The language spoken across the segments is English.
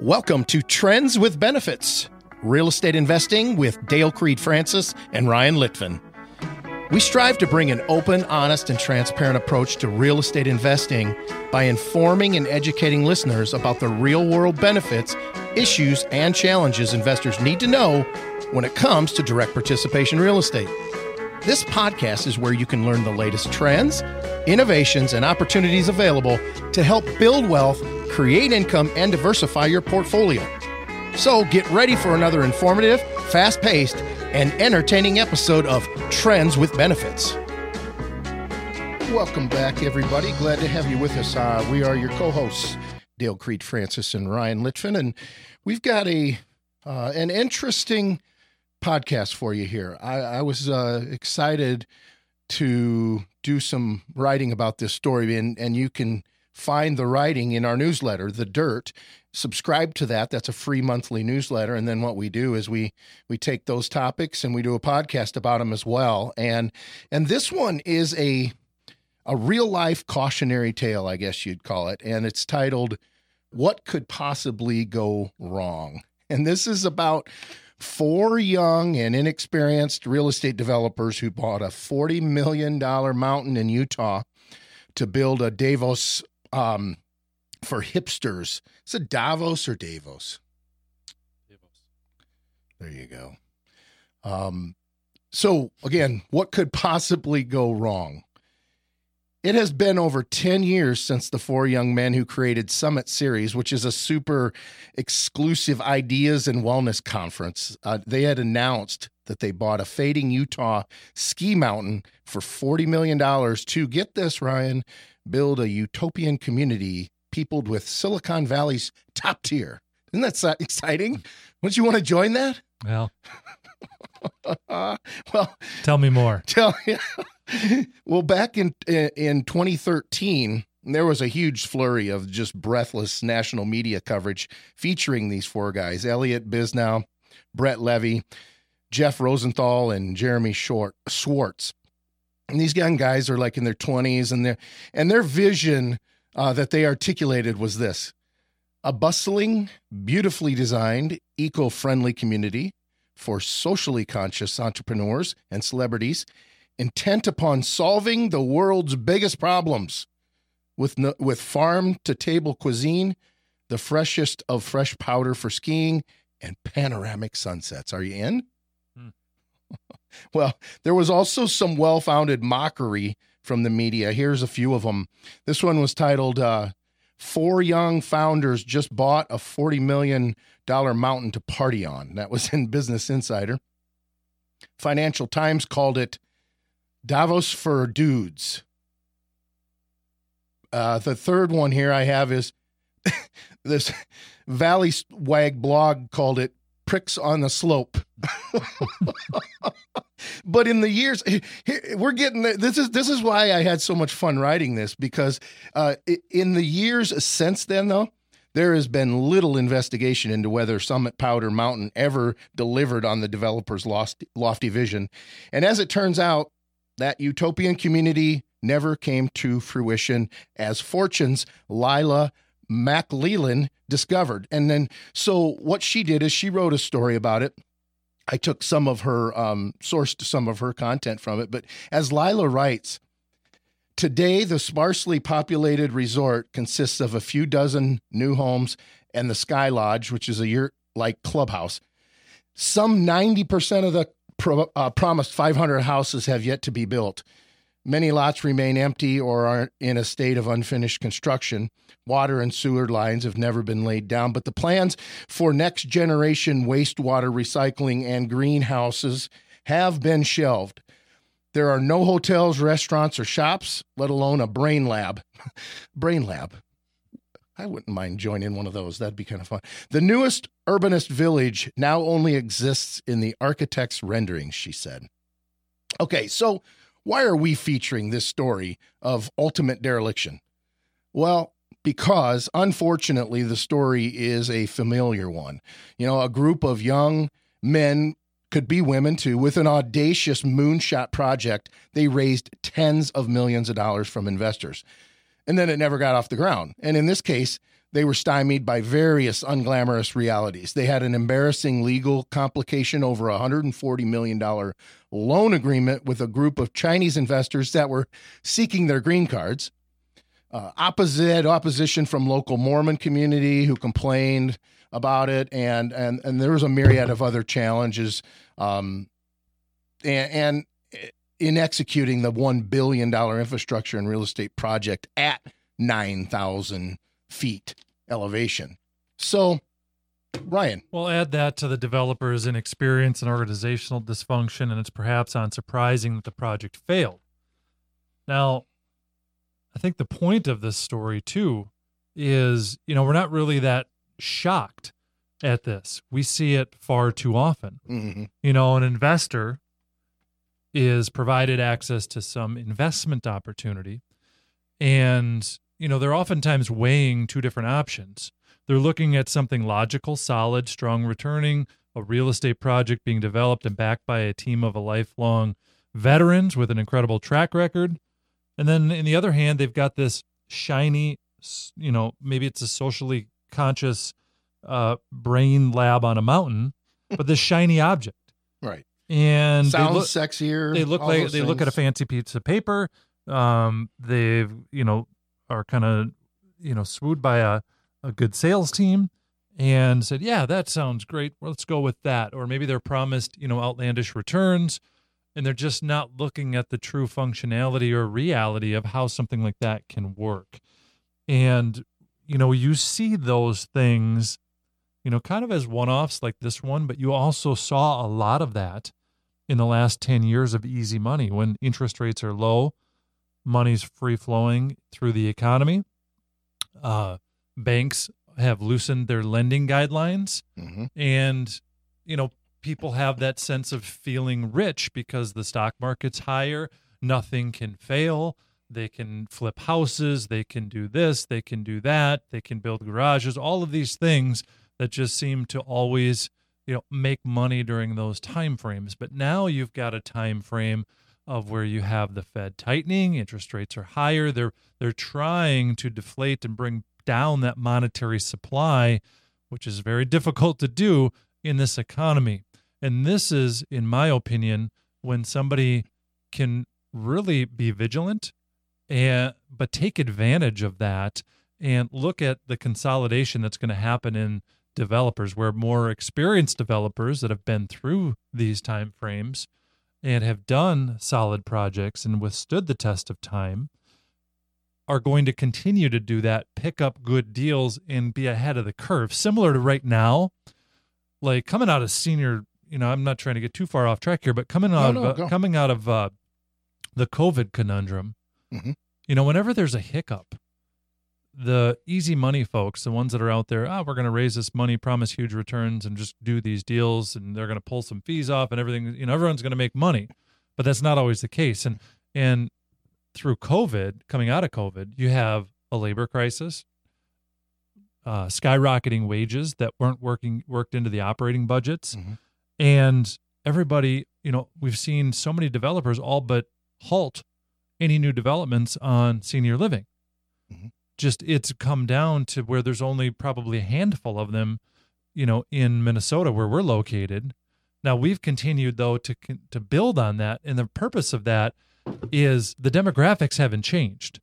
Welcome to Trends with Benefits Real Estate Investing with Dale Creed Francis and Ryan Litvin. We strive to bring an open, honest, and transparent approach to real estate investing by informing and educating listeners about the real world benefits, issues, and challenges investors need to know when it comes to direct participation real estate. This podcast is where you can learn the latest trends, innovations, and opportunities available to help build wealth, create income, and diversify your portfolio. So get ready for another informative, fast paced, and entertaining episode of Trends with Benefits. Welcome back, everybody. Glad to have you with us. Uh, we are your co hosts, Dale Creed Francis and Ryan Litvin, and we've got a uh, an interesting podcast for you here. I, I was uh, excited to do some writing about this story, and, and you can find the writing in our newsletter, The Dirt. Subscribe to that. That's a free monthly newsletter. And then what we do is we we take those topics and we do a podcast about them as well. And and this one is a a real life cautionary tale, I guess you'd call it. And it's titled What Could Possibly Go Wrong? And this is about four young and inexperienced real estate developers who bought a $40 million mountain in Utah to build a Davos um, for hipsters. Is it Davos or Davos? Davos. There you go. Um, so, again, what could possibly go wrong? It has been over 10 years since the four young men who created Summit Series, which is a super exclusive ideas and wellness conference. Uh, they had announced that they bought a fading Utah ski mountain for $40 million to get this, Ryan, build a utopian community peopled with Silicon Valley's top tier. Isn't that so exciting? Wouldn't you want to join that? Well, well, tell me more. tell well back in in 2013 there was a huge flurry of just breathless national media coverage featuring these four guys elliot bisnow brett levy jeff rosenthal and jeremy short Schwartz and these young guys are like in their 20s and their and their vision uh, that they articulated was this a bustling beautifully designed eco-friendly community for socially conscious entrepreneurs and celebrities intent upon solving the world's biggest problems with no, with farm to table cuisine, the freshest of fresh powder for skiing, and panoramic sunsets. Are you in? Hmm. well, there was also some well-founded mockery from the media. Here's a few of them. This one was titled uh, Four Young Founders Just Bought a $40 Million Mountain to Party On. That was in Business Insider. Financial Times called it Davos for dudes. Uh, the third one here I have is this Valley Wag blog called it pricks on the slope. but in the years we're getting this is this is why I had so much fun writing this because uh, in the years since then though there has been little investigation into whether Summit Powder Mountain ever delivered on the developer's lofty vision. And as it turns out, that utopian community never came to fruition as Fortune's Lila MacLellan discovered. And then, so what she did is she wrote a story about it. I took some of her, um, sourced some of her content from it. But as Lila writes, today the sparsely populated resort consists of a few dozen new homes and the Sky Lodge, which is a yurt like clubhouse. Some 90% of the pro, uh, promised 500 houses have yet to be built. Many lots remain empty or are in a state of unfinished construction. Water and sewer lines have never been laid down, but the plans for next generation wastewater recycling and greenhouses have been shelved. There are no hotels, restaurants, or shops, let alone a brain lab. brain lab. I wouldn't mind joining one of those. That'd be kind of fun. The newest urbanist village now only exists in the architect's renderings, she said. Okay, so why are we featuring this story of ultimate dereliction? Well, because unfortunately, the story is a familiar one. You know, a group of young men could be women too, with an audacious moonshot project, they raised tens of millions of dollars from investors and then it never got off the ground. And in this case, they were stymied by various unglamorous realities. They had an embarrassing legal complication over a $140 million loan agreement with a group of Chinese investors that were seeking their green cards. Uh, opposite opposition from local Mormon community who complained about it, and and and there was a myriad of other challenges. Um, and, and in executing the one billion dollar infrastructure and real estate project at nine thousand feet elevation. So, Ryan, Well, add that to the developer's inexperience and organizational dysfunction, and it's perhaps unsurprising that the project failed. Now, I think the point of this story, too, is you know, we're not really that shocked at this. We see it far too often. mhm, You know, an investor is provided access to some investment opportunity, and you know, they're oftentimes weighing two different options. They're looking at something logical, solid, strong returning, a real estate project being developed and backed by a team of a lifelong veterans with an incredible track record. And then in the other hand, they've got this shiny, you know, maybe it's a socially conscious uh, brain lab on a mountain, but this shiny object. And they Sounds look, sexier. they look like they look at a fancy piece of paper. Um, they've you know are kind of you know swooed by a a good sales team and said, yeah, that sounds great. Well, let's go with that. Or maybe they're promised you know outlandish returns, and they're just not looking at the true functionality or reality of how something like that can work. And you know you see those things you know kind of as one-offs like this one but you also saw a lot of that in the last 10 years of easy money when interest rates are low, money's free flowing through the economy. Uh, banks have loosened their lending guidelines, Mhm. and you know people have that sense of feeling rich because the stock market's higher. Nothing can fail. They can flip houses. They can do this. They can do that. They can build garages. All of these things that just seem to always you know make money during those time frames. But now you've got a time frame of where you have the fed tightening interest rates are higher they're they're trying to deflate and bring down that monetary supply which is very difficult to do in this economy. And this is in my opinion when somebody can really be vigilant and but take advantage of that and look at the consolidation that's going to happen in developers. Where more experienced developers that have been through these time frames and have done solid projects and withstood the test of time are going to continue to do that pick up good deals and be ahead of the curve. Similar to right now like coming out of senior you know i'm not trying to get too far off track here but coming out no, of uh, coming out of uh, the covid conundrum Mhm. you know whenever there's a hiccup the easy money folks, the ones that are out there, oh, we're going to raise this money, promise huge returns, and just do these deals, and they're going to pull some fees off, and everything. You know, everyone's going to make money, but that's not always the case. And and through COVID, coming out of COVID, you have a labor crisis, uh, skyrocketing wages that weren't working worked into the operating budgets, Mhm. and everybody. You know, we've seen so many developers all but halt any new developments on senior living just it's come down to where there's only probably a handful of them, you know, in Minnesota where we're located. Now we've continued though to to build on that, and the purpose of that is the demographics haven't changed.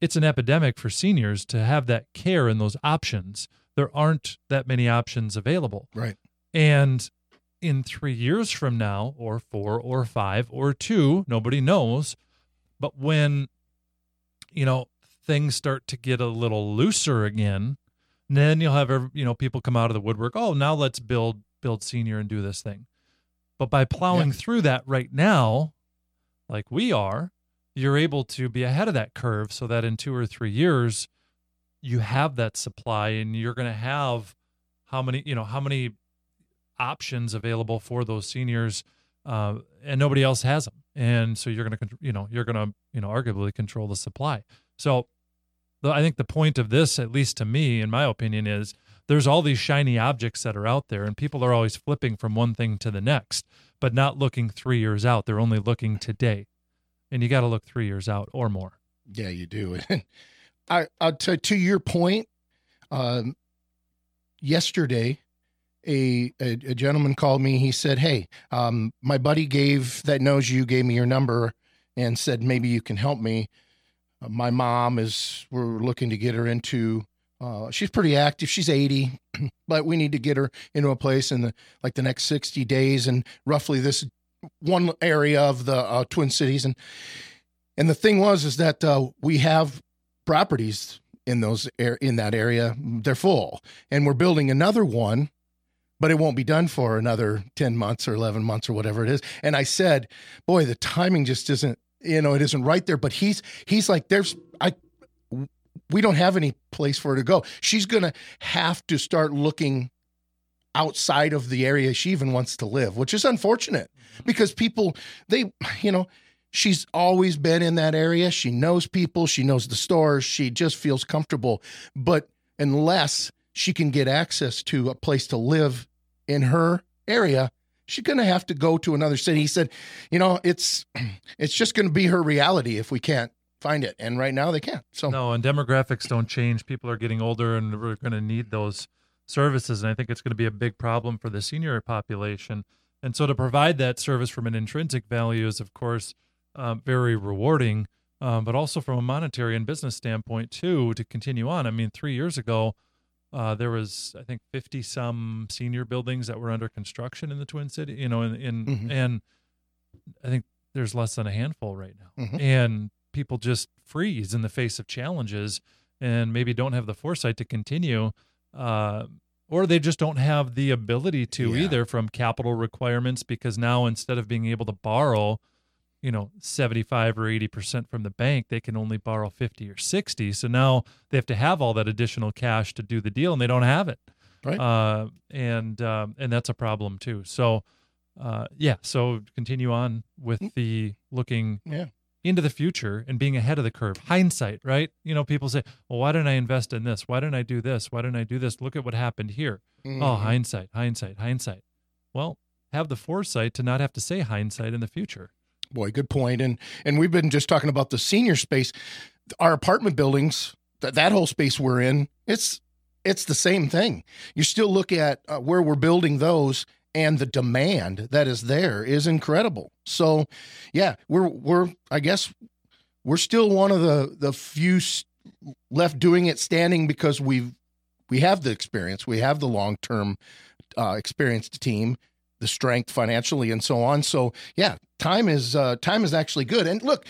It's an epidemic for seniors to have that care and those options. There aren't that many options available. Right. And in three years from now, or four, or five, or two, nobody knows. But when, you know, things start to get a little looser again, and then you'll have, you know, people come out of the woodwork. Oh, now let's build, build senior and do this thing. But by plowing Yeah. through that right now, like we are, you're able to be ahead of that curve so that in two or three years, you have that supply and you're going to have how many, you know, how many options available for those seniors uh, and nobody else has them and so you're going to you know you're going to you know arguably control the supply so i think the point of this at least to me in my opinion is there's all these shiny objects that are out there and people are always flipping from one thing to the next but not looking three years out they're only looking today and you got to look three years out or more Yeah, you do. I, I to, to your point, um, yesterday, a, a, a gentleman called me. He said, "Hey, um, my buddy gave that knows you gave me your number and said maybe you can help me. My mom is we're looking to get her into. Uh, she's pretty active. She's 80, but we need to get her into a place in the like the next 60 days and roughly this one area of the uh, Twin Cities and and the thing was is that uh, we have properties in those air in that area. They're full, and we're building another one, but it won't be done for another ten months or eleven months or whatever it is. And I said, "Boy, the timing just isn't. You know, it isn't right there." But he's he's like, "There's I." We don't have any place for her to go. She's going to have to start looking outside of the area she even wants to live, which is unfortunate mm-hmm. because people, they, you know, she's always been in that area. She knows people, she knows the stores, she just feels comfortable. But unless she can get access to a place to live in her area, she's going to have to go to another city. He said, you know, it's it's just going to be her reality if we can't find it. And right now they can't. So No, and demographics don't change. People are getting older and we're going to need those services and I think it's going to be a big problem for the senior population. And so to provide that service from an intrinsic value is of course um, very rewarding, um, but also from a monetary and business standpoint too. To continue on, I mean, three years ago, uh, there was I think fifty some senior buildings that were under construction in the Twin City. You know, in, in mm-hmm. and I think there's less than a handful right now, mm-hmm. and people just freeze in the face of challenges and maybe don't have the foresight to continue. Uh, or they just don't have the ability to yeah. either from capital requirements because now instead of being able to borrow you know 75 or 80% from the bank they can only borrow 50 or 60 so now they have to have all that additional cash to do the deal and they don't have it. Right. Uh, and um, and that's a problem too. So uh, yeah so continue on with mm. the looking yeah. into the future and being ahead of the curve. Hindsight right? You know people say well why didn't i invest in this? Why didn't i do this? Why didn't i do this? Look at what happened here. Mm-hmm. oh hindsight hindsight hindsight. Well have the foresight to not have to say hindsight in the future Boy, good point. And and we've been just talking about the senior space. Our apartment buildings, that that whole space we're in, it's it's the same thing. You still look at uh, where we're building those and the demand that is there is incredible. So, yeah, we're we're I guess we're still one of the the few left doing it standing because we've we have the experience, we have the long term uh, experienced team, the strength financially and so on. So yeah, time is uh, time is actually good. And look,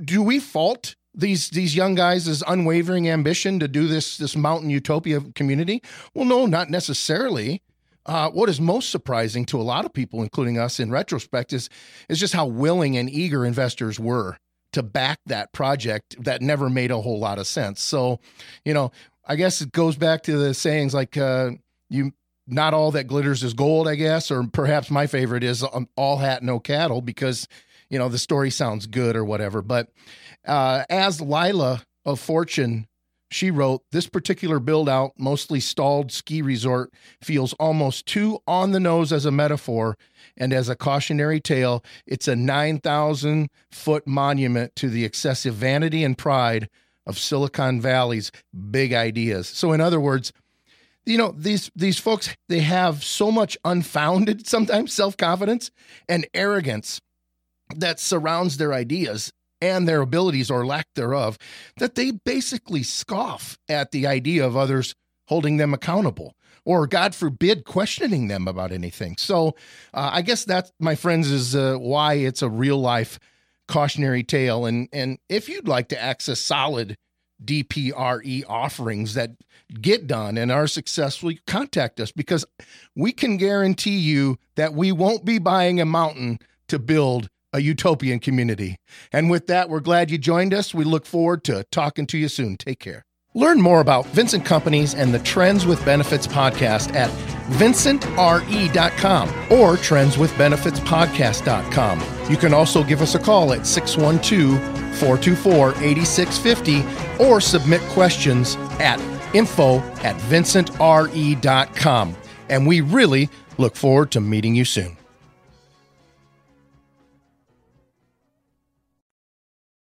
do we fault these these young guys' unwavering ambition to do this this mountain utopia community? Well, no, not necessarily. Uh, what is most surprising to a lot of people, including us, in retrospect, is is just how willing and eager investors were to back that project that never made a whole lot of sense. So, you know, I guess it goes back to the sayings like uh, you not all that glitters is gold, I guess, or perhaps my favorite is um, all hat, no cattle, because you know the story sounds good or whatever. But uh, as Lila of Fortune, she wrote, this particular build out, mostly stalled ski resort, feels almost too on the nose as a metaphor. And as a cautionary tale, it's a 9,000 foot monument to the excessive vanity and pride of Silicon Valley's big ideas. So, in other words, you know these these folks they have so much unfounded sometimes self-confidence and arrogance that surrounds their ideas and their abilities or lack thereof that they basically scoff at the idea of others holding them accountable or god forbid questioning them about anything. So uh, i guess that my friends is uh, why it's a real life cautionary tale. And and if you'd like to access solid DPRE offerings that get done and are successful, contact us because we can guarantee you that we won't be buying a mountain to build a utopian community. And with that, we're glad you joined us. We look forward to talking to you soon. Take care. Learn more about Vincent Companies and the Trends with Benefits podcast at vincentre.com or trendswithbenefitspodcast.com. You can also give us a call at 612 424 8650 or submit questions at info at vincentre.com. And we really look forward to meeting you soon.